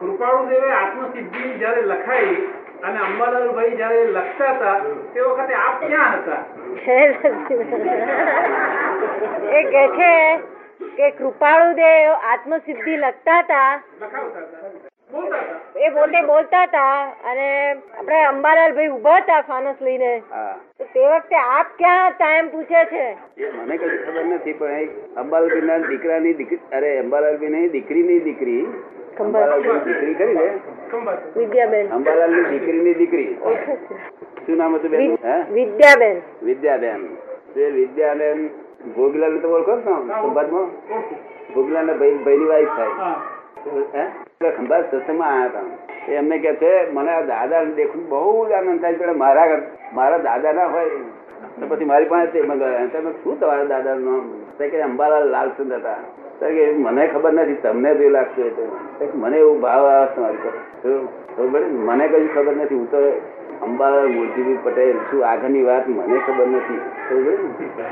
કૃપાળુદેવે આત્મસિદ્ધિ જયારે લખાઈ અને અંબાલાલભાઈ જયારે લખતા હતા તે વખતે આપ ક્યાં હતા? એ કે છે કે કૃપાળુદેવ આત્મસિદ્ધિ લખતા હતા. બોલતા હતા. એ પોતે બોલતા હતા અને આપણે અંબાલાલભાઈ ઊભા હતા ફાનસ લઈને. તો તે વખતે આપ ક્યાં હતા એમ પૂછે છે. મને કઈ ખબર નથી પણ અંબાલાલ દીકરાની દીકરી અરે અંબાલાલભાઈ ની દીકરીની દીકરી દીકરી ને વિદ્યાબેન. અંબાલાલની દીકરીની દીકરી. ઓળખે છે. શું નામ હતું બેન વિદ્યાબેન. વિદ્યાબેન. તે વિદ્યાબેન ભોગીલાલ તો ઓળખો છો ને ખંભાતમાં? ભોગલાલ ને ના ભાઈ વાઈફ થાય. હા. હે? એટલે ખંભાત સત્સંગમાં આવ્યા હતા. એમને કે છે મને આ દાદા દેખું બહુ જ આનંદ થાય પણ મારા મારા દાદા ના હોય તો પછી મારી પાસે તે મંગાવ્યા તમે શું તમારા દાદાનું નામ? તો કે અંબાલાલ લાલચંદ હતા. મને ખબર નથી, તમને તો લાગતું હોય તો. મને એવું ભાવ આવે તમારી? મને કઈ ખબર નથી. હું તો અંબાલાલ મૂળજીભાઈ પટેલ શું આગળની વાત મને ખબર નથી.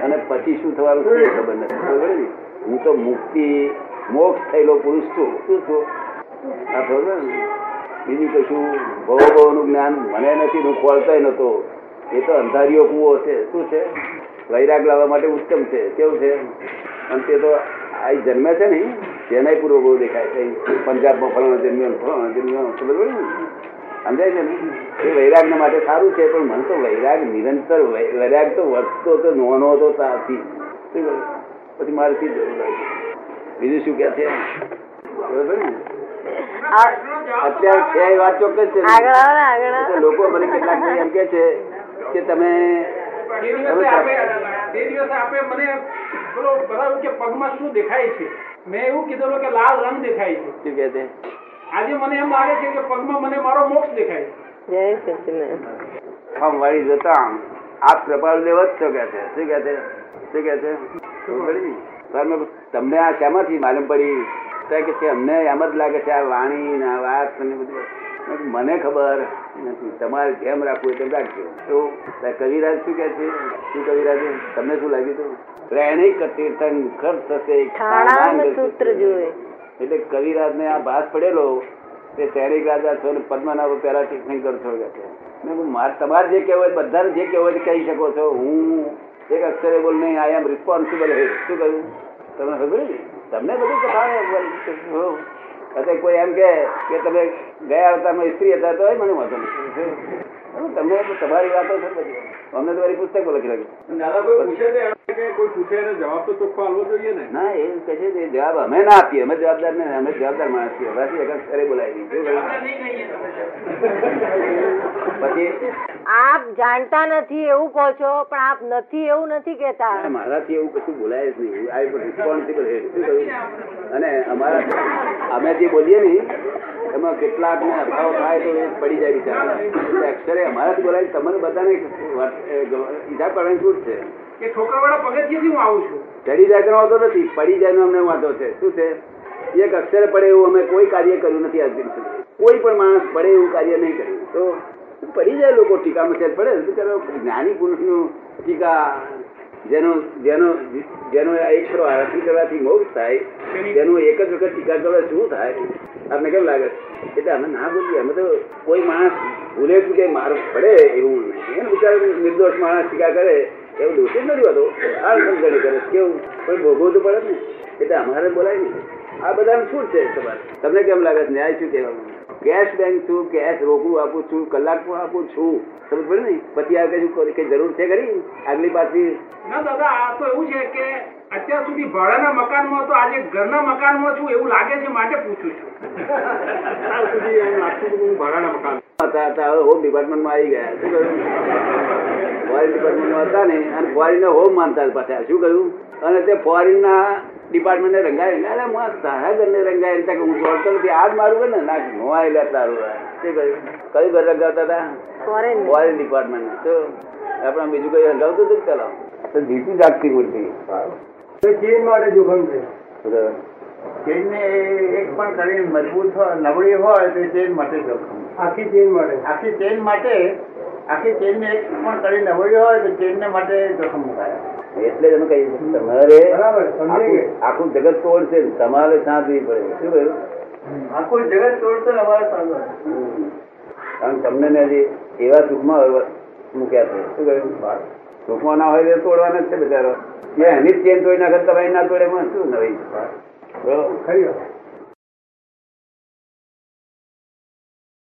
અને પછી શું થવાનું છે ખબર નથી? હું તો મુક્તિ, મોક્ષ થયેલો પુરુષ છું. શું છું? આ ખબર બીજું કશું બહુ બહુનું જ્ઞાન મને નથી, હું ખોલતો નતો એ તો અંધારીઓ કૂવો છે. શું છે? વૈરાગ લાવવા માટે ઉત્તમ છે. કેવું છે? અને તે તો આ જન્મે છે ને તેને પૂર્વ બહુ દેખાય છે. પંજાબમાં ફલાણો જન્મ્યો ફલાણો જન્મ્યો ખબર પડે સમજાય છે ને? એ વૈરાગના માટે સારું છે પણ મને તો વૈરાગ નિરંતર વૈ- વૈરાગ તો વધતો તો નોનો હતો ત્યાંથી? પછી મારેથી જરૂર આવી. બીજું શું કે છે? બરોબર ને? અત્યારે છે એ વાત ચોક્કસ છે લોકો મને કેટલાક એમ કે છે કે તમે તે દિવસે આપે આપે મને પેલો બતાવ્યું કે પગમાં શું દેખાય છે? મેં એવું કીધેલું કે લાલ રંગ દેખાય છે. શું કે છે? આજે મને એમ લાગે છે કે પગમાં મને મારો મોક્ષ દેખાય છે. જય સચિદાનંદ આમ વાળી જતા આમ. આ કૃપાળુ દેવ જ છો. કે છે? શું કે છે? શું કે છે? તમને આ શેમાંથી માલુમ પડી? તો કે અમને એમ જ લાગે છે આ વાણી ને આ વાત ને બધું. મને ખબર નથી. તમારે કેમ રાખવું તેમ રાખજો. તો કવિરાજ શું કે છે? શું કવિરાજ તમને શું લાગ્યું હતું? પ્રેણિક તીર્થંકર થશે સૂત્ર જોયે એટલે કવિરાજ ને આ ભાસ પડેલો તે સૈનિક રાજા છો ને પદ્મનાભ પેલા તીર્થંકર છો કે તમારે જે કહેવું હોય બધાને જે કહેવું હોય તે કહી શકો છો. હું એક અક્ષરે બોલ નહીં આઈ એમ રિસ્પોન્સિબલ હે. શું કહ્યું? તમને ખબર તમને બધું કથા કોઈ એમ કે તમે ગયા અવતારમાં સ્ત્રી હતા તો મને વાંધો નથી તમને તમારી વાતો છે બધી? અમને તમારી પુસ્તકો લખી રાખી. દાદા કોઈ પૂછે તો એમ કે કોઈ પૂછે એને જવાબ તો ચોખ્ખો આપવો જોઈએ ને? ના એ કહે છે જવાબ અમે ના આપીએ. અમે જવાબદાર ને અમે જવાબદાર માણસ છીએ. બાકી એક અક્ષરે બોલાવી પછી. આપ જાણતા નથી એવું કહો છો પણ આપ નથી એવું નથી કેતા મારાથી એવું કશું બોલાય જ નહીં. આઈ રિસ્પોન્સિબલ અને અમારા અમે જે બોલીએ ને એમાં કેટલાક ને અભાવ થાય તો એ પડી જાય બિચારા અક્ષરે અમારા બોલાય તમને બધાને ઈજા કરવાની છૂટ છે. કે ઠોકરવાળા પગથિયેથી હું આવું છું. ચડી જાય વાંધો નથી પડી જાય અમને વાંધો છે. શું છે? એક અક્ષરે પડે એવું અમે કોઈ કાર્ય કર્યું નથી આજ દિન સુધી કોઈ પણ માણસ પડે એવું કાર્ય નહીં કર્યું. તો પડી જાય લોકો ટીકામાં છે પડે. કરો? જ્ઞાની પુરુષનું ટીકા જેનો જેનો જેનો એક આરતી કરવાથી મોક્ષ થાય જેનું એક જ વખત ટીકા કરવા શું થાય? આપને કેમ લાગે? એટલે અમે ના બોલીએ અમે તો કોઈ માણસ ભૂલે ચૂકે માર પડે એવું નહીં. એને બિચારો નિર્દોષ માણસ ટીકા કરે, એવું દોષિત નથી હોતો. આ સમજણી કરે કેવું પણ ભોગવવું તો પડે ને એટલે અમારે બોલાય નહીં. આ બધાને છૂટ છે તમારે તમને કેમ લાગે ન્યાય શું કહેવાનું કેશ બેંક છું કેશ રોકડું આપું છું, કલાક પણ આપું છું. સમજ પડે ને? પછી આ કઈ જરૂર છે ખરી? આગલી પાછી ના દાદા, આ તો એવું છે કે અત્યાર સુધી ભાડાના મકાનમાં તો આજે ઘરના મકાનમાં છું એવું લાગે છે માટે પૂછું છું. અત્યાર સુધી એમ લાગતું હતું હું ભાડાના મકાન હતા હતા હવે હોમ ડિપાર્ટમેન્ટમાં આવી ગયા. શું કહ્યું ફોરેન ડિપાર્ટમેન્ટમાં હતા ને અને ફોરેનને હોમ માનતા પાછા. શું કહ્યું અને તે ફોરેનના ડિપાર્ટમેન્ટને રંગાય. અરે હું તારા ઘરને રંગાય. કે હું જોડતો નથી. આ જ મારું ઘર ને? ના નોવાય તારું કહ્યું કયું ઘર રંગાવતા હતા? ફોરેન ફોરેન ડિપાર્ટમેન્ટ તો આપણે બીજું કઈ રંગાવતું હતું પેલા? તો જીતું જાગતી મૂર્તિ. ચેન માટે જોખમ છે ચેન ને એક પણ કરીને મજબૂત નબળી હોય તો ચેન માટે જોખમ આખી ચેન માટે. આખી ચેન માટે આખી ચેન ને એક પણ કરી નબળી હોય તો ચેન ને માટે જોખમ મુકાય. એટલે એમ કહી તમારે આખું જગત તોડ છે તમારે સાંભળવી પડે. શું કહ્યું? આખું જગત તોડ છે અમારે સાંભળવું કારણ તમને મેં જે એવા સુખમાં મૂક્યા છે. શું કહ્યું? સુખમાં ના હોય તો તોડવાના જ છે બિચારો મેં હની ચેન તોડી નાખે તમે ના તોડે મને શું નવી ખરી